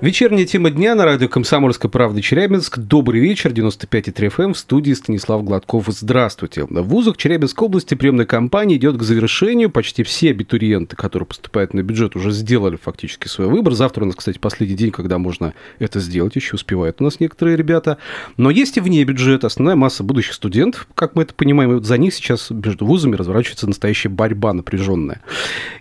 Вечерняя тема дня на радио «Комсомольская правда» Челябинск. Добрый вечер, 95,3 FM, в студии Станислав Гладков. Здравствуйте. В вузах Челябинской области приемная кампания идет к завершению. Почти все абитуриенты, которые поступают на бюджет, уже сделали фактически свой выбор. Завтра у нас, кстати, последний день, когда можно это сделать. Еще успевают у нас некоторые ребята. Но есть и вне бюджета основная масса будущих студентов, как мы это понимаем. И вот за них сейчас между вузами разворачивается настоящая борьба напряженная.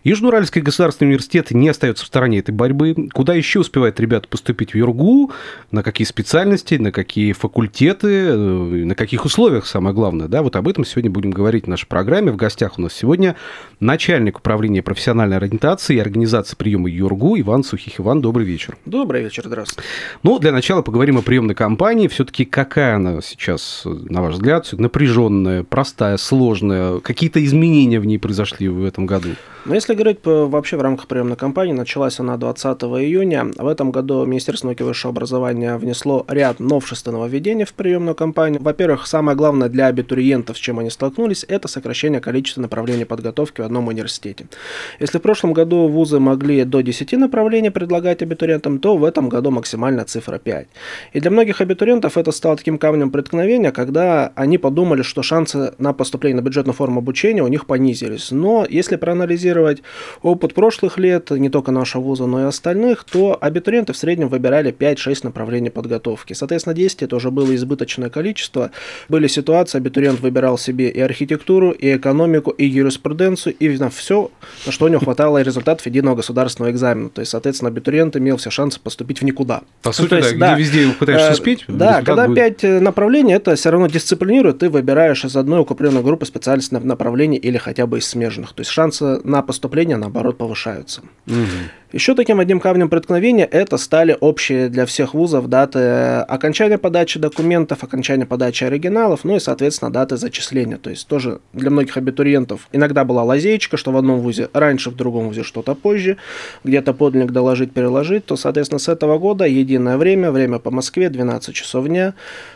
Южноуральский государственный университет не остается в стороне этой борьбы. Куда еще успевает ребят поступить в ЮРГУ, на какие специальности, на какие факультеты, э, на каких условиях, самое главное. Да, вот об этом сегодня будем говорить в нашей программе. В гостях у нас сегодня начальник управления профессиональной ориентации и организации приема ЮРГУ Иван Сухих. Иван, добрый вечер. Добрый вечер, здравствуйте. Ну, для начала поговорим о приемной кампании. Все-таки какая она сейчас, на ваш взгляд, напряженная, простая, сложная? Какие-то изменения в ней произошли в этом году? Ну, если говорить вообще в рамках приемной кампании, началась она 20 июня. В этом году Министерство науки и высшего образования внесло ряд новшеств и нововведений в приемную кампанию. Во-первых, самое главное для абитуриентов, с чем они столкнулись, это сокращение количества направлений подготовки в одном университете. Если в прошлом году вузы могли до 10 направлений предлагать абитуриентам, то в этом году максимальная цифра 5. И для многих абитуриентов это стало таким камнем преткновения, когда они подумали, что шансы на поступление на бюджетную форму обучения у них понизились. Но если проанализировать анализировать опыт прошлых лет, не только нашего вуза, но и остальных, то абитуриенты в среднем выбирали 5-6 направлений подготовки. Соответственно, 10 это уже было избыточное количество. Были ситуации, абитуриент выбирал себе и архитектуру, и экономику, и юриспруденцию, и на все, на что у него хватало результатов единого государственного экзамена. То есть, соответственно, абитуриент имел все шансы поступить в никуда. По ну, сути, ну, есть, да, где везде пытаешься э, успеть. Да, когда будет... 5 э, направлений, это все равно дисциплинирует, ты выбираешь из одной укрепленной группы специальностных направлений или хотя бы из смежных. То есть шансы на поступления, наоборот, повышаются. Угу. Еще таким одним камнем преткновения это стали общие для всех вузов даты окончания подачи документов, окончания подачи оригиналов, ну и, соответственно, даты зачисления. То есть тоже для многих абитуриентов иногда была лазейка, что в одном вузе раньше, в другом вузе что-то позже, где-то подлинник доложить, переложить, то, соответственно, с этого года единое время, время по Москве, 12 часов дня,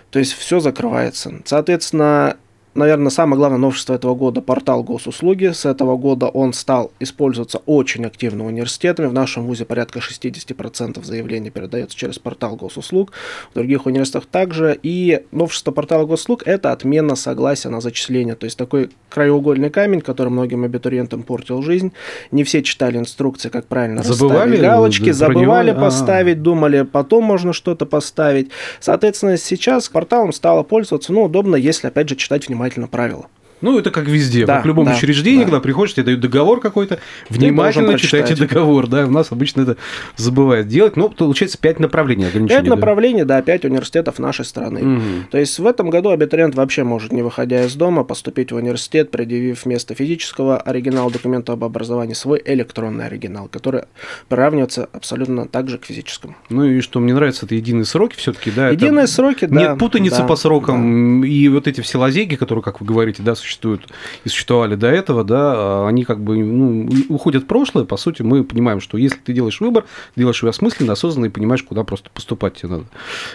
то есть все закрывается. Соответственно, наверное, самое главное новшество этого года – портал госуслуги. С этого года он стал использоваться очень активно университетами. В нашем ВУЗе порядка 60% заявлений передается через портал госуслуг. В других университетах также. И новшество портала госуслуг – это отмена согласия на зачисление. То есть такой краеугольный камень, который многим абитуриентам портил жизнь. Не все читали инструкции, как правильно забывали галочки, забывали него? поставить, А-а-а. думали, потом можно что-то поставить. Соответственно, сейчас порталом стало пользоваться, ну, удобно, если, опять же, читать внимательно внимательно правила. Ну, это как везде. Да, в любом да, учреждении, да. когда приходишь, тебе дают договор какой-то, внимательно читайте договор. Да, у нас обычно это забывают делать. Но получается 5 направлений ограничений. 5 да? направлений, да, 5 университетов нашей страны. Угу. То есть в этом году абитуриент вообще может, не выходя из дома, поступить в университет, предъявив вместо физического оригинала документа об образовании свой электронный оригинал, который приравнивается абсолютно так же к физическому. Ну и что мне нравится, это единые сроки все-таки, да? Единые сроки, да. Нет путаницы да, по срокам да. и вот эти все лазейки, которые, как вы говорите, да, существуют существуют и существовали до этого, да, а они как бы ну, уходят в прошлое. По сути, мы понимаем, что если ты делаешь выбор, делаешь его осмысленно, осознанно и понимаешь, куда просто поступать тебе надо.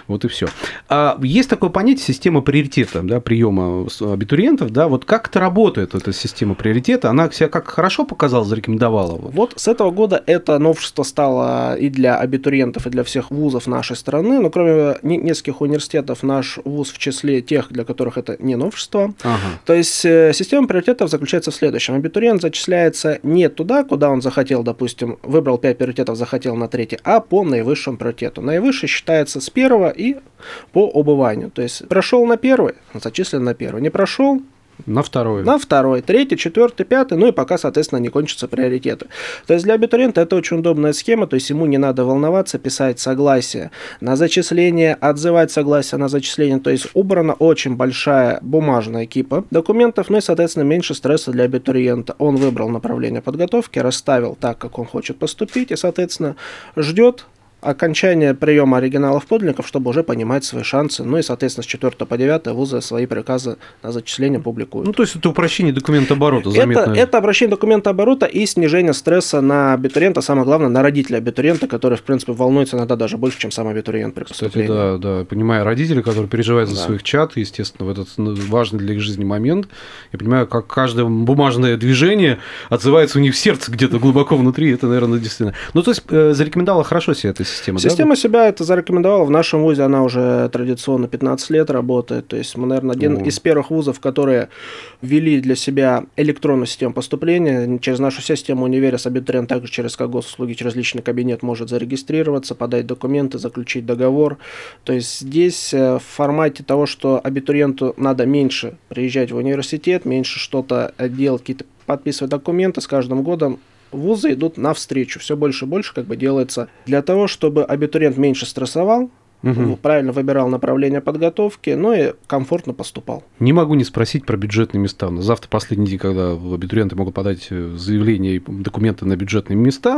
Вот и все. А есть такое понятие система приоритета, да, приема абитуриентов, да, вот как это работает, эта система приоритета, она себя как хорошо показала, зарекомендовала? Вот с этого года это новшество стало и для абитуриентов, и для всех вузов нашей страны, но кроме нескольких университетов наш вуз в числе тех, для которых это не новшество. Ага. То есть система приоритетов заключается в следующем. Абитуриент зачисляется не туда, куда он захотел, допустим, выбрал 5 приоритетов, захотел на третий, а по наивысшему приоритету. Наивысший считается с первого и по убыванию. То есть прошел на первый, зачислен на первый. Не прошел, на второй. На второй, третий, четвертый, пятый, ну и пока, соответственно, не кончатся приоритеты. То есть для абитуриента это очень удобная схема, то есть ему не надо волноваться, писать согласие на зачисление, отзывать согласие на зачисление, то есть убрана очень большая бумажная кипа документов, ну и, соответственно, меньше стресса для абитуриента. Он выбрал направление подготовки, расставил так, как он хочет поступить, и, соответственно, ждет окончания приема оригиналов подлинников, чтобы уже понимать свои шансы. Ну и, соответственно, с 4 по 9 вузы свои приказы на зачисление публикуют. Ну, то есть это упрощение документа оборота, заметно. Это, это обращение документа оборота и снижение стресса на абитуриента, самое главное, на родителя абитуриента, который, в принципе, волнуется иногда даже больше, чем сам абитуриент при Кстати, да, да, понимаю родители, которые переживают за да. своих чат, естественно, в этот ну, важный для их жизни момент. Я понимаю, как каждое бумажное движение отзывается у них в сердце где-то глубоко внутри, это, наверное, действительно. Ну, то есть э, зарекомендовала хорошо себе эта система, Система да? себя это зарекомендовала. В нашем вузе она уже традиционно 15 лет работает. То есть мы, наверное, один О. из первых вузов, которые ввели для себя электронную систему поступления. Через нашу систему универа с абитуриент также через госуслуги, через личный кабинет может зарегистрироваться, подать документы, заключить договор. То есть здесь э, в формате того, что абитуриенту надо меньше приезжать в университет, меньше что-то делать, какие-то подписывать документы с каждым годом вузы идут навстречу. Все больше и больше как бы делается для того, чтобы абитуриент меньше стрессовал, угу. правильно выбирал направление подготовки, ну и комфортно поступал. Не могу не спросить про бюджетные места. Завтра последний день, когда абитуриенты могут подать э, заявление и документы на бюджетные места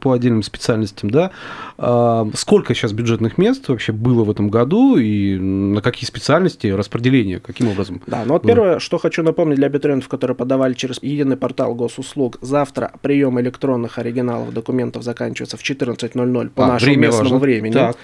по отдельным специальностям, да. А сколько сейчас бюджетных мест вообще было в этом году и на какие специальности распределение, каким образом? Да, ну вот первое, что хочу напомнить для абитуриентов, которые подавали через единый портал госуслуг, завтра прием электронных оригиналов документов заканчивается в 14.00 по а, нашему местному важно. времени. Так.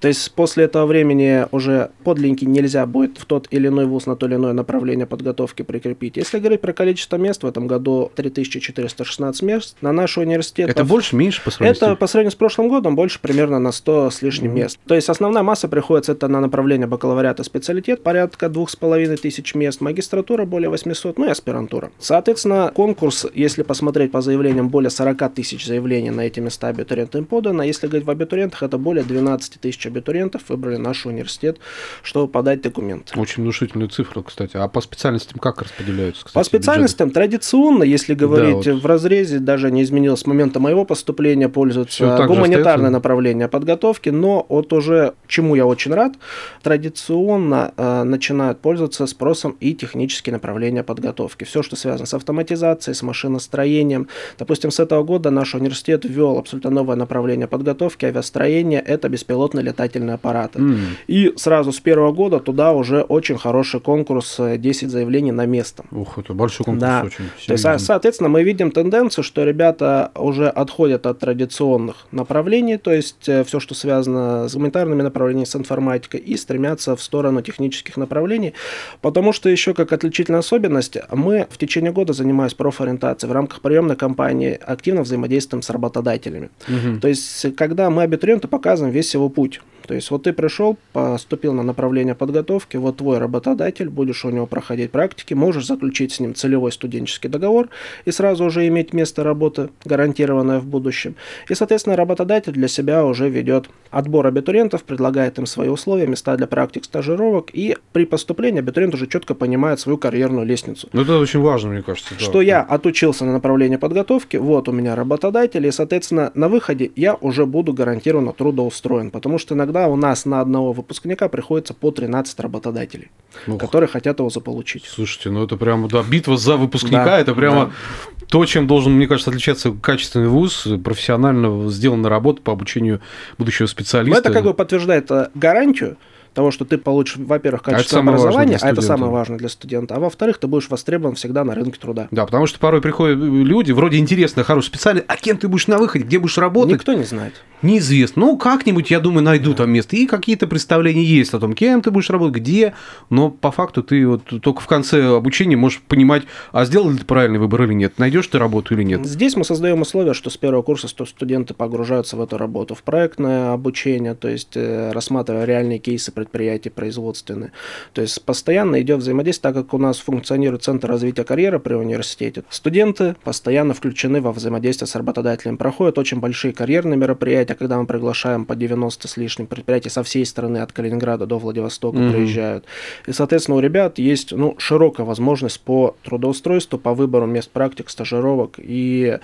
То есть после этого времени уже подлинники нельзя будет в тот или иной вуз на то или иное направление подготовки прикрепить. Если говорить про количество мест, в этом году 3416 мест. На наш университет... Это больше, меньше по сравнению Это по сравнению с прошлым годом больше примерно на 100 с лишним mm-hmm. мест. То есть основная масса приходится это на направление бакалавриата специалитет, порядка двух с половиной тысяч мест, магистратура более 800, ну и аспирантура. Соответственно, конкурс, если посмотреть по заявлениям, более 40 тысяч заявлений на эти места абитуриентам подано. Если говорить в абитуриентах, это более 12 тысяч абитуриентов выбрали наш университет, чтобы подать документ. Очень внушительная цифра, кстати. А по специальностям как распределяются? Кстати, по специальностям бюджет? традиционно, если говорить да, вот. в разрезе, даже не изменилось с момента моего поступления, пользуются гуманитарное направление подготовки, но вот уже, чему я очень рад, традиционно э, начинают пользоваться спросом и технические направления подготовки. Все, что связано с автоматизацией, с машиностроением. Допустим, с этого года наш университет ввел абсолютно новое направление подготовки, авиастроение, это беспилотный летательный аппарат. Mm. И сразу с первого года туда уже очень хороший конкурс, 10 э, заявлений на место. Ух, это большой конкурс да. очень. То есть, соответственно, мы видим тенденцию, что ребята уже отходят от традиционных направлений, то есть э, все, что связано с гуманитарными направлениями, с информатикой, и стремятся в сторону технических направлений, потому что еще как отличительная особенность, мы в течение года, занимаясь профориентацией, в рамках приемной кампании активно взаимодействуем с работодателями. Угу. То есть, когда мы абитуриенту показываем весь его путь, то есть вот ты пришел, поступил на направление подготовки, вот твой работодатель, будешь у него проходить практики, можешь заключить с ним целевой студенческий договор и сразу уже иметь место работы, гарантированное в будущем. И, соответственно, работодатель для себя уже ведет отбор абитуриентов, предлагает им свои условия, места для практик, стажировок, и при поступлении абитуриент уже четко понимает свою карьерную лестницу. Ну, это очень важно, мне кажется. Что да. я отучился на направлении подготовки, вот у меня работодатель, и, соответственно, на выходе я уже буду гарантированно трудоустроен, потому что иногда иногда у нас на одного выпускника приходится по 13 работодателей, Ух. которые хотят его заполучить. Слушайте, ну это прямо да, битва за выпускника, да, это прямо да. то, чем должен, мне кажется, отличаться качественный вуз, профессионально сделанная работа по обучению будущего специалиста. Но это как бы подтверждает э, гарантию, того, что ты получишь, во-первых, а качественное а образование, а это самое важное для студента, а во-вторых, ты будешь востребован всегда на рынке труда. Да, потому что порой приходят люди, вроде интересные, хорошие специалисты, а кем ты будешь на выходе, где будешь работать? Никто не знает. Неизвестно. Ну, как-нибудь, я думаю, найду да. там место. И какие-то представления есть о том, кем ты будешь работать, где, но по факту ты вот только в конце обучения можешь понимать, а сделал ли ты правильный выбор или нет, найдешь ты работу или нет. Здесь мы создаем условия, что с первого курса студенты погружаются в эту работу, в проектное обучение, то есть э, рассматривая реальные кейсы предприятий, производственные. То есть постоянно идет взаимодействие, так как у нас функционирует Центр развития карьеры при университете. Студенты постоянно включены во взаимодействие с работодателем. Проходят очень большие карьерные мероприятия, когда мы приглашаем по 90 с лишним предприятий со всей страны, от Калининграда до Владивостока mm-hmm. приезжают. И, соответственно, у ребят есть ну, широкая возможность по трудоустройству, по выбору мест практик, стажировок. И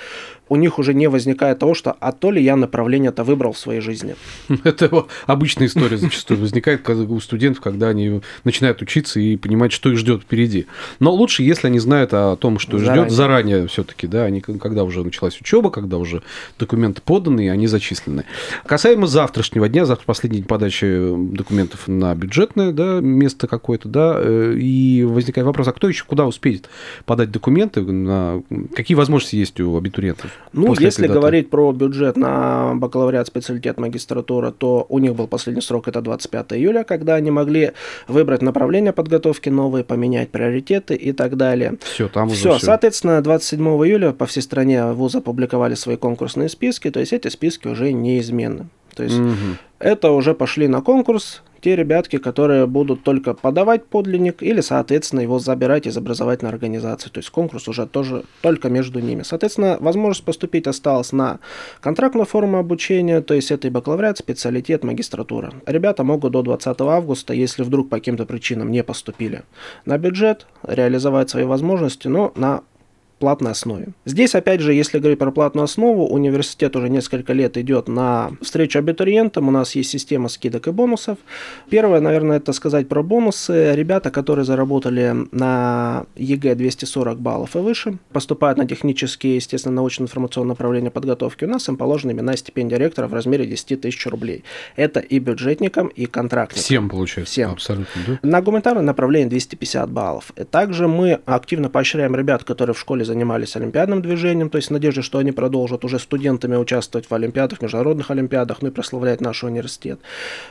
у них уже не возникает того, что а то ли я направление-то выбрал в своей жизни. Это обычная история зачастую возникает у студентов, когда они начинают учиться и понимать, что их ждет впереди. Но лучше, если они знают о том, что заранее. ждет заранее все-таки, да, они когда уже началась учеба, когда уже документы поданы, и они зачислены. Касаемо завтрашнего дня, завтра последний день подачи документов на бюджетное да, место какое-то, да, э, и возникает вопрос, а кто еще куда успеет подать документы, на... какие возможности есть у абитуриентов? Ну, если говорить про бюджет на бакалавриат, специалитет, магистратура, то у них был последний срок, это 25 июля, когда они могли выбрать направление подготовки новые, поменять приоритеты и так далее. Все, там все. все. Соответственно, 27 июля по всей стране вузы опубликовали свои конкурсные списки, то есть эти списки уже неизменны. То есть угу. это уже пошли на конкурс, те ребятки, которые будут только подавать подлинник или, соответственно, его забирать из образовательной организации. То есть конкурс уже тоже только между ними. Соответственно, возможность поступить осталась на контрактную форму обучения, то есть это и бакалавриат, специалитет, магистратура. Ребята могут до 20 августа, если вдруг по каким-то причинам не поступили на бюджет, реализовать свои возможности, но на платной основе. Здесь, опять же, если говорить про платную основу, университет уже несколько лет идет навстречу абитуриентам, у нас есть система скидок и бонусов. Первое, наверное, это сказать про бонусы. Ребята, которые заработали на ЕГЭ 240 баллов и выше, поступают на технические, естественно-научные, информационные направления подготовки, у нас им положены именная стипендия ректора в размере 10 тысяч рублей. Это и бюджетникам, и контрактникам. Всем получается? Всем. Абсолютно, да? На гуманитарное направление 250 баллов. Также мы активно поощряем ребят, которые в школе занимались олимпиадным движением, то есть в надежде, что они продолжат уже студентами участвовать в олимпиадах, международных олимпиадах, ну и прославлять наш университет.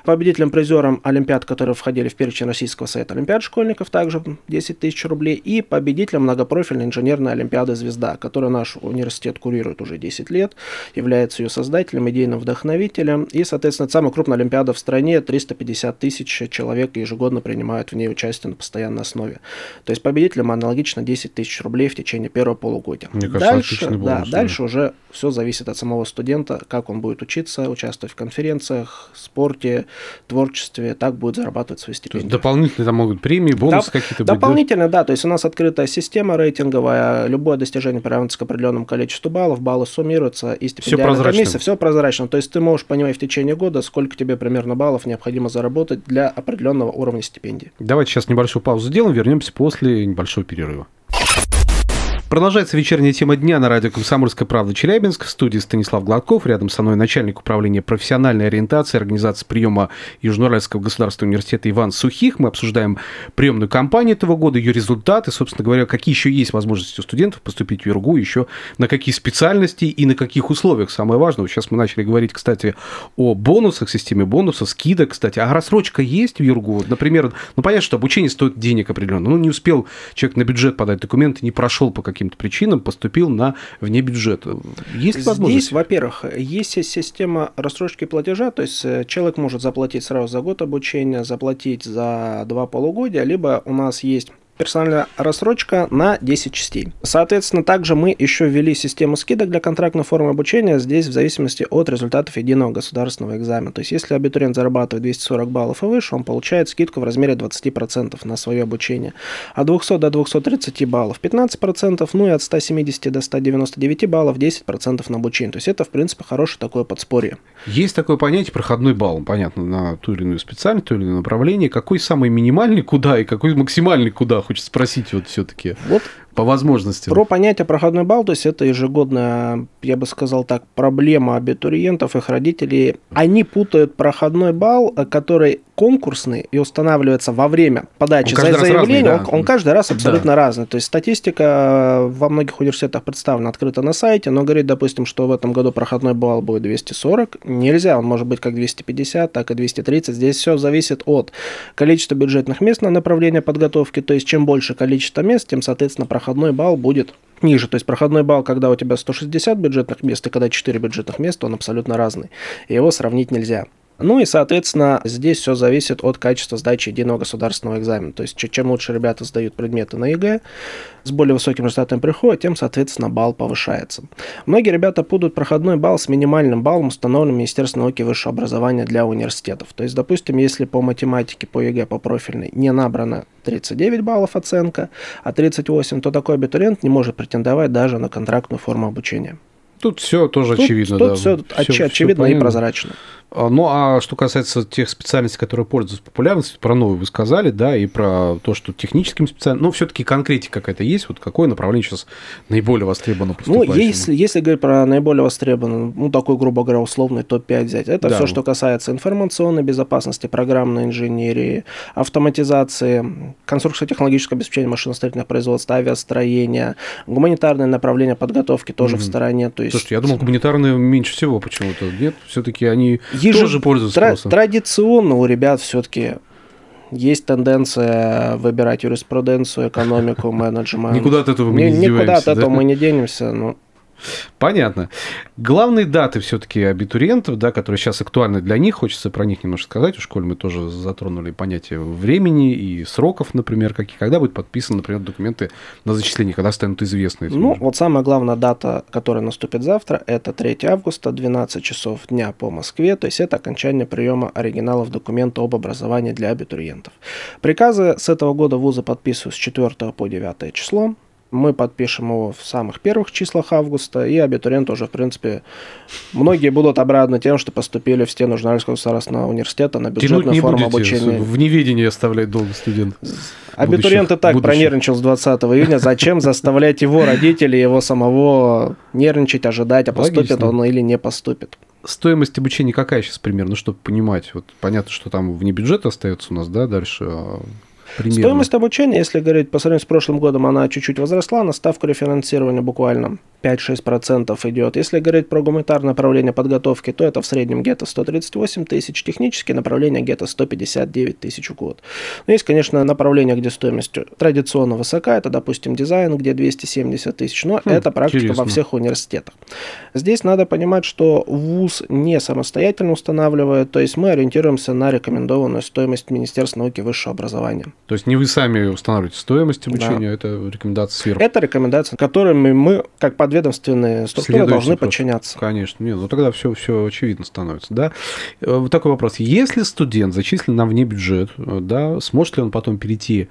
Победителем, призером олимпиад, которые входили в перечень Российского совета олимпиад школьников, также 10 тысяч рублей, и победителем многопрофильной инженерной олимпиады «Звезда», которую наш университет курирует уже 10 лет, является ее создателем, идейным вдохновителем, и, соответственно, самая крупная олимпиада в стране, 350 тысяч человек ежегодно принимают в ней участие на постоянной основе. То есть победителем аналогично 10 тысяч рублей в течение первого первого полугодия. Мне кажется, дальше, бонус, да, дальше уже все зависит от самого студента, как он будет учиться, участвовать в конференциях, спорте, творчестве, так будет зарабатывать свои стипендии. Дополнительно там могут премии, бонусы да, какие-то Дополнительно, быть, да? да, то есть у нас открытая система рейтинговая, любое достижение приравнивается к определенному количеству баллов, баллы суммируются, и стипендиальная все комиссия, все прозрачно. То есть ты можешь понимать в течение года, сколько тебе примерно баллов необходимо заработать для определенного уровня стипендии. Давайте сейчас небольшую паузу сделаем, вернемся после небольшого перерыва. Продолжается вечерняя тема дня на радио «Комсомольская правда» Челябинск. В студии Станислав Гладков. Рядом со мной начальник управления профессиональной ориентации организации приема Южноуральского государственного университета Иван Сухих. Мы обсуждаем приемную кампанию этого года, ее результаты, собственно говоря, какие еще есть возможности у студентов поступить в ЮРГУ, еще на какие специальности и на каких условиях. Самое важное, сейчас мы начали говорить, кстати, о бонусах, системе бонусов, скидок, кстати. А рассрочка есть в ЮРГУ? Например, ну понятно, что обучение стоит денег определенно. Ну не успел человек на бюджет подать документы, не прошел по каким каким-то причинам поступил на вне бюджета. Есть возможность? Здесь, во-первых, есть система рассрочки платежа, то есть э, человек может заплатить сразу за год обучения, заплатить за два полугодия, либо у нас есть персональная рассрочка на 10 частей. Соответственно, также мы еще ввели систему скидок для контрактной формы обучения, здесь в зависимости от результатов единого государственного экзамена. То есть, если абитуриент зарабатывает 240 баллов и выше, он получает скидку в размере 20% на свое обучение. От 200 до 230 баллов 15%, ну и от 170 до 199 баллов 10% на обучение. То есть, это, в принципе, хорошее такое подспорье. Есть такое понятие проходной балл, понятно, на ту или иную специальность, то или иное направление. Какой самый минимальный куда и какой максимальный куда хочется спросить вот все-таки. Вот по возможности. Про понятие проходной балл, то есть это ежегодная, я бы сказал так, проблема абитуриентов, их родителей. Они путают проходной балл, который конкурсный и устанавливается во время подачи он заявления, разный, да? он, он каждый раз абсолютно да. разный. То есть статистика во многих университетах представлена открыто на сайте, но говорит, допустим, что в этом году проходной балл будет 240, нельзя, он может быть как 250, так и 230. Здесь все зависит от количества бюджетных мест на направление подготовки, то есть чем больше количество мест, тем, соответственно, проходной балл будет ниже. То есть проходной балл, когда у тебя 160 бюджетных мест, и когда 4 бюджетных места, он абсолютно разный. И его сравнить нельзя. Ну и, соответственно, здесь все зависит от качества сдачи единого государственного экзамена. То есть, чем лучше ребята сдают предметы на ЕГЭ, с более высоким результатом приходят, тем, соответственно, балл повышается. Многие ребята путают проходной балл с минимальным баллом, установленным Министерством науки и высшего образования для университетов. То есть, допустим, если по математике, по ЕГЭ, по профильной не набрано 39 баллов оценка, а 38, то такой абитуриент не может претендовать даже на контрактную форму обучения. Тут все тоже Тут, очевидно. тут да. все, Всё- очевидно всё и прозрачно. А, Ну, а что касается тех специальностей, которые пользуются популярностью, про новые вы сказали, да, и про то, что техническим специальностям, ну, все-таки конкретика какая-то есть, вот какое направление сейчас наиболее востребовано Ну, если, если говорить про наиболее востребованный, ну, такой, грубо говоря, условный топ-5 взять, это Да. все, что касается информационной безопасности, программной инженерии, автоматизации, конструкторско-технологического обеспечения машиностроительных производств, авиастроения, гуманитарное направление подготовки тоже Мгм. в стороне. То есть, Слушайте, я думал, гуманитарные меньше всего почему-то. Нет, все-таки они Еже- тоже пользуются тра- спросом. традиционно у ребят все-таки есть тенденция выбирать юриспруденцию, экономику, менеджмент. Никуда от этого мы Ни- не Никуда от да? этого мы не денемся. Ну, Понятно. Главные даты все-таки абитуриентов, да, которые сейчас актуальны для них, хочется про них немножко сказать. В школе мы тоже затронули понятие времени и сроков, например, какие, когда будут подписаны, например, документы на зачисление, когда станут известны. Ну, между- вот самая главная дата, которая наступит завтра, это 3 августа, 12 часов дня по Москве, то есть это окончание приема оригиналов документа об образовании для абитуриентов. Приказы с этого года вузы подписывают с 4 по 9 число. Мы подпишем его в самых первых числах августа, и абитуриенты уже, в принципе, многие будут обрадованы тем, что поступили в стену Журналистского государственного университета на Тянуть бюджетную не форму будете, обучения. в неведении оставлять долго студент. Абитуриент и так будущих. пронервничал с 20 июня. Зачем заставлять его родителей, его самого нервничать, ожидать, а поступит Логично. он или не поступит? Стоимость обучения какая сейчас примерно, чтобы понимать? Вот понятно, что там вне бюджета остается у нас, да, дальше а, примерно. Стоимость обучения, если говорить по сравнению с прошлым годом, она чуть-чуть возросла, на ставку рефинансирования буквально 5-6% идет. Если говорить про гуманитарное направление подготовки, то это в среднем где-то 138 тысяч, технические направления где-то 159 тысяч в год. Но есть, конечно, направления, где стоимость традиционно высока, это, допустим, дизайн, где 270 тысяч, но Хм, это практика интересно. во всех университетах. Здесь надо понимать, что ВУЗ не самостоятельно устанавливает, то есть мы ориентируемся на рекомендованную стоимость Министерства науки и высшего образования. То есть не вы сами устанавливаете стоимость обучения, это рекомендация сверху. Это рекомендации, которыми мы, как подведомственные структуры, Следуете должны просто. подчиняться. Конечно, нет, ну тогда все, все очевидно становится, да. Э, Вот такой вопрос. Если студент зачислен на вне бюджет, э, да, сможет ли он потом перейти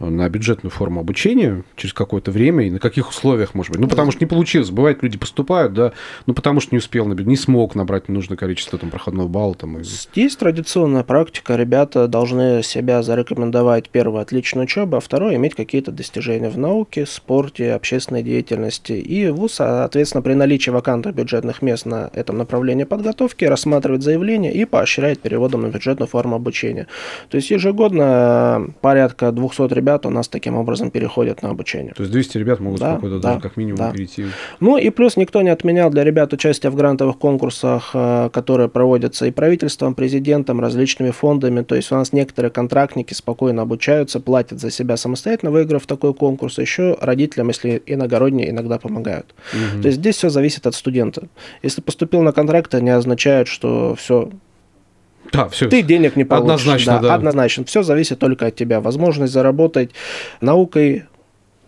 на бюджетную форму обучения через какое-то время и на каких условиях, может быть? Ну, потому что не получилось. Бывает, люди поступают, да, ну, потому что не успел, не смог набрать нужное количество там, проходного балла. Там, и- Есть традиционная практика, ребята должны себя зарекомендовать, первое, отличную учебу, а второе, иметь какие-то достижения в науке, спорте, общественной деятельности. И ВУЗ, соответственно, при наличии вакантных бюджетных мест на этом направлении подготовки рассматривает заявление и поощряет переводом на бюджетную форму обучения. То есть ежегодно порядка 200 ребят у нас таким образом переходят на обучение. То есть 200 ребят могут Да, спокойно да, даже как минимум да. перейти. Ну и плюс никто не отменял для ребят участие в грантовых конкурсах, э, которые проводятся и правительством, президентом, различными фондами. То есть у нас некоторые контрактники спокойно обучаются, платят за себя самостоятельно, выиграв такой конкурс. Еще родителям, если иногородние, иногда помогают. Мгм. То есть здесь все зависит от студента. Если поступил на контракт, это не означает, что все, Да, все. ты денег не получишь. Однозначно, да. Однозначно. Все зависит только от тебя. Возможность заработать наукой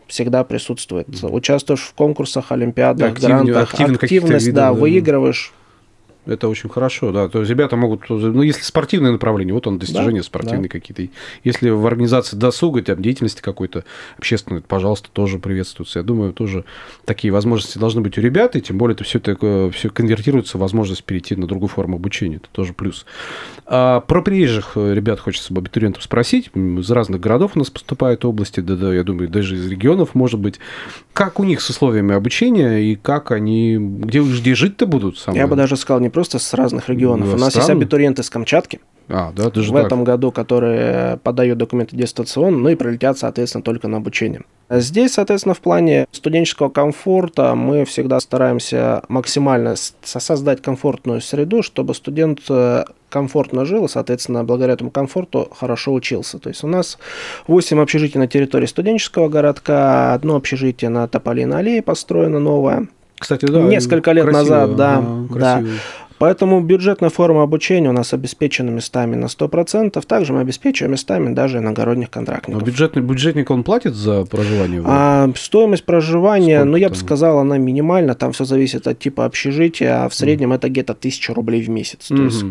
всегда присутствует. Участвуешь в конкурсах, олимпиадах, Активнее- грантах, активно активность, видов, да, да. выигрываешь. Это очень хорошо, да. То есть ребята могут, ну, если спортивное направление, вот он достижения Да, спортивные да. какие-то. Если в организации досуга, там, деятельности какой-то общественной, пожалуйста, тоже приветствуется. Я думаю, тоже такие возможности должны быть у ребят, и тем более это все, все конвертируется в возможность перейти на другую форму обучения. Это тоже плюс. А про приезжих э, ребят хочется абитуриентов спросить. Из разных городов у нас поступают области, да, да, я думаю, даже из регионов, может быть. Как у них с условиями обучения и как они, где, где жить-то будут? Самое? Я бы даже сказал, не просто с разных регионов. Ну, У нас есть странно. абитуриенты с Камчатки А, да, даже в так. этом году, которые подают документы дистанционно, ну и прилетят, соответственно, только на обучение. Здесь, соответственно, в плане студенческого комфорта мы всегда стараемся максимально создать комфортную среду, чтобы студент э, комфортно жил и, соответственно, благодаря этому комфорту хорошо учился. То есть у нас 8 общежитий на территории студенческого городка, одно общежитие на Тополиной аллее построено новое. Кстати, да. Несколько лет красиво, назад, да, ага, да. Поэтому бюджетная форма обучения у нас обеспечена местами на 100%. Также мы обеспечиваем местами даже иногородних Но контрактников. бюджетный, бюджетник, он платит за проживание? А стоимость проживания, Сколько ну я бы там? сказал, она минимальна. Там все зависит от типа общежития, а в среднем это где-то 1000 рублей в месяц. То есть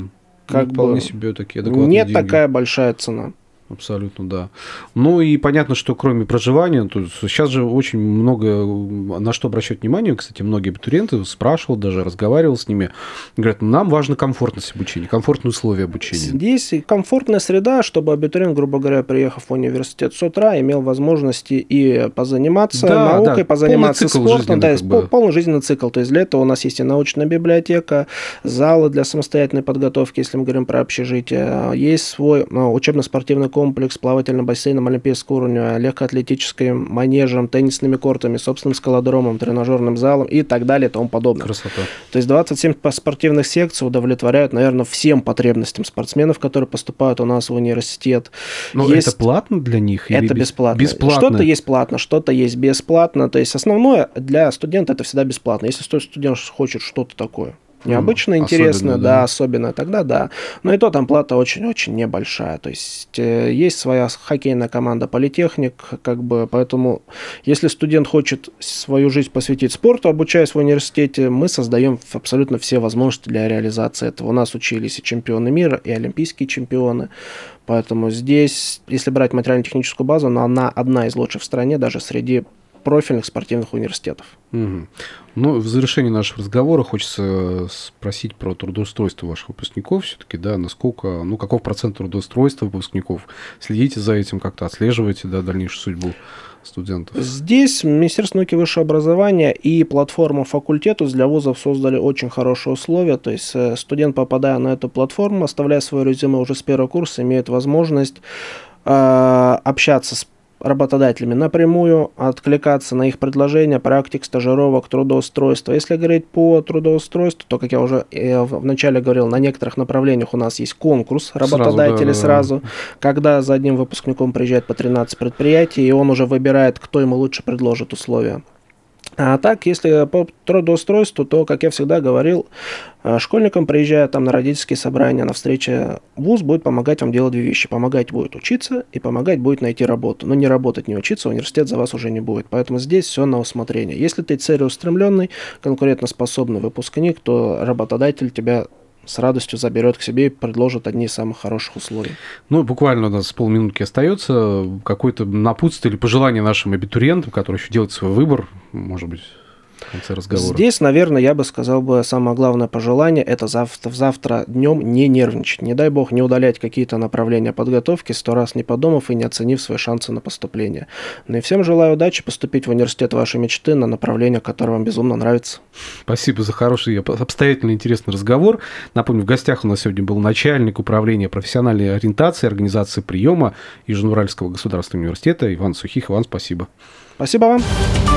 как Ну, вполне бы себе такие адекватные нет деньги. такая большая цена. Абсолютно, да. Ну и понятно, что кроме проживания, то сейчас же очень много, на что обращают внимание, кстати, многие абитуриенты спрашивал, даже разговаривал с ними, говорят, нам важна комфортность обучения, комфортные условия обучения. Здесь комфортная среда, чтобы абитуриент, грубо говоря, приехав в университет с утра, имел возможности и позаниматься да, наукой, да, позаниматься спортом, да, бы. полный жизненный цикл. То есть для этого у нас есть и научная библиотека, залы для самостоятельной подготовки, если мы говорим про общежитие, есть свой ну, учебно-спортивный комплекс, плавательным бассейном олимпийского уровня, легкоатлетическим манежем, теннисными кортами, собственным скалодромом, тренажерным залом и так далее и тому подобное. Красота. То есть 27 спортивных секций удовлетворяют, наверное, всем потребностям спортсменов, которые поступают у нас в университет. Но есть... это платно для них? Это бесплатно. бесплатно. Что-то есть платно, что-то есть бесплатно. То есть основное для студента это всегда бесплатно. Если студент хочет что-то такое необычно интересно, да. да, особенно тогда да. Но и то там плата очень-очень небольшая. То есть э, есть своя хоккейная команда Политехник, как бы, поэтому если студент хочет свою жизнь посвятить спорту, обучаясь в университете, мы создаем абсолютно все возможности для реализации этого. У нас учились и чемпионы мира, и олимпийские чемпионы. Поэтому здесь, если брать материально-техническую базу, но она одна из лучших в стране, даже среди профильных спортивных университетов. Угу. Ну, в завершении нашего разговора хочется спросить про трудоустройство ваших выпускников все-таки, да, насколько, ну, каков процент трудоустройства выпускников? Следите за этим как-то, отслеживаете, да, дальнейшую судьбу студентов? Здесь Министерство науки и высшего образования и платформа факультету для вузов создали очень хорошие условия. То есть э, студент, попадая на эту платформу, оставляя свое резюме уже с первого курса, имеет возможность э, общаться с работодателями напрямую, откликаться на их предложения, практик, стажировок, трудоустройства. Если говорить по трудоустройству, то, как я уже э, вначале говорил, на некоторых направлениях у нас есть конкурс работодателей сразу, да, сразу да. когда за одним выпускником приезжает по 13 предприятий, и он уже выбирает, кто ему лучше предложит условия. А так, если по трудоустройству, то, как я всегда говорил, э, школьникам, приезжая там на родительские собрания, на встречи, вуз будет помогать вам делать две вещи. Помогать будет учиться и помогать будет найти работу. Но не работать, не учиться, университет за вас уже не будет. Поэтому здесь все на усмотрение. Если ты целеустремленный, конкурентоспособный выпускник, то работодатель тебя с радостью заберет к себе и предложит одни из самых хороших условий. Ну, буквально у нас полминутки остается. Какое-то напутствие или пожелание нашим абитуриентам, которые еще делают свой выбор, может быть, в конце разговора? Здесь, наверное, я бы сказал бы самое главное пожелание – это завтра, завтра днем не нервничать. Не дай бог не удалять какие-то направления подготовки, сто раз не подумав и не оценив свои шансы на поступление. Ну и всем желаю удачи поступить в университет вашей мечты на направление, которое вам безумно нравится. Спасибо за хороший, обстоятельный, интересный разговор. Напомню, в гостях у нас сегодня был начальник управления профессиональной ориентации, организации приема Южноуральского государственного университета Иван Сухих. Иван, спасибо. Спасибо вам.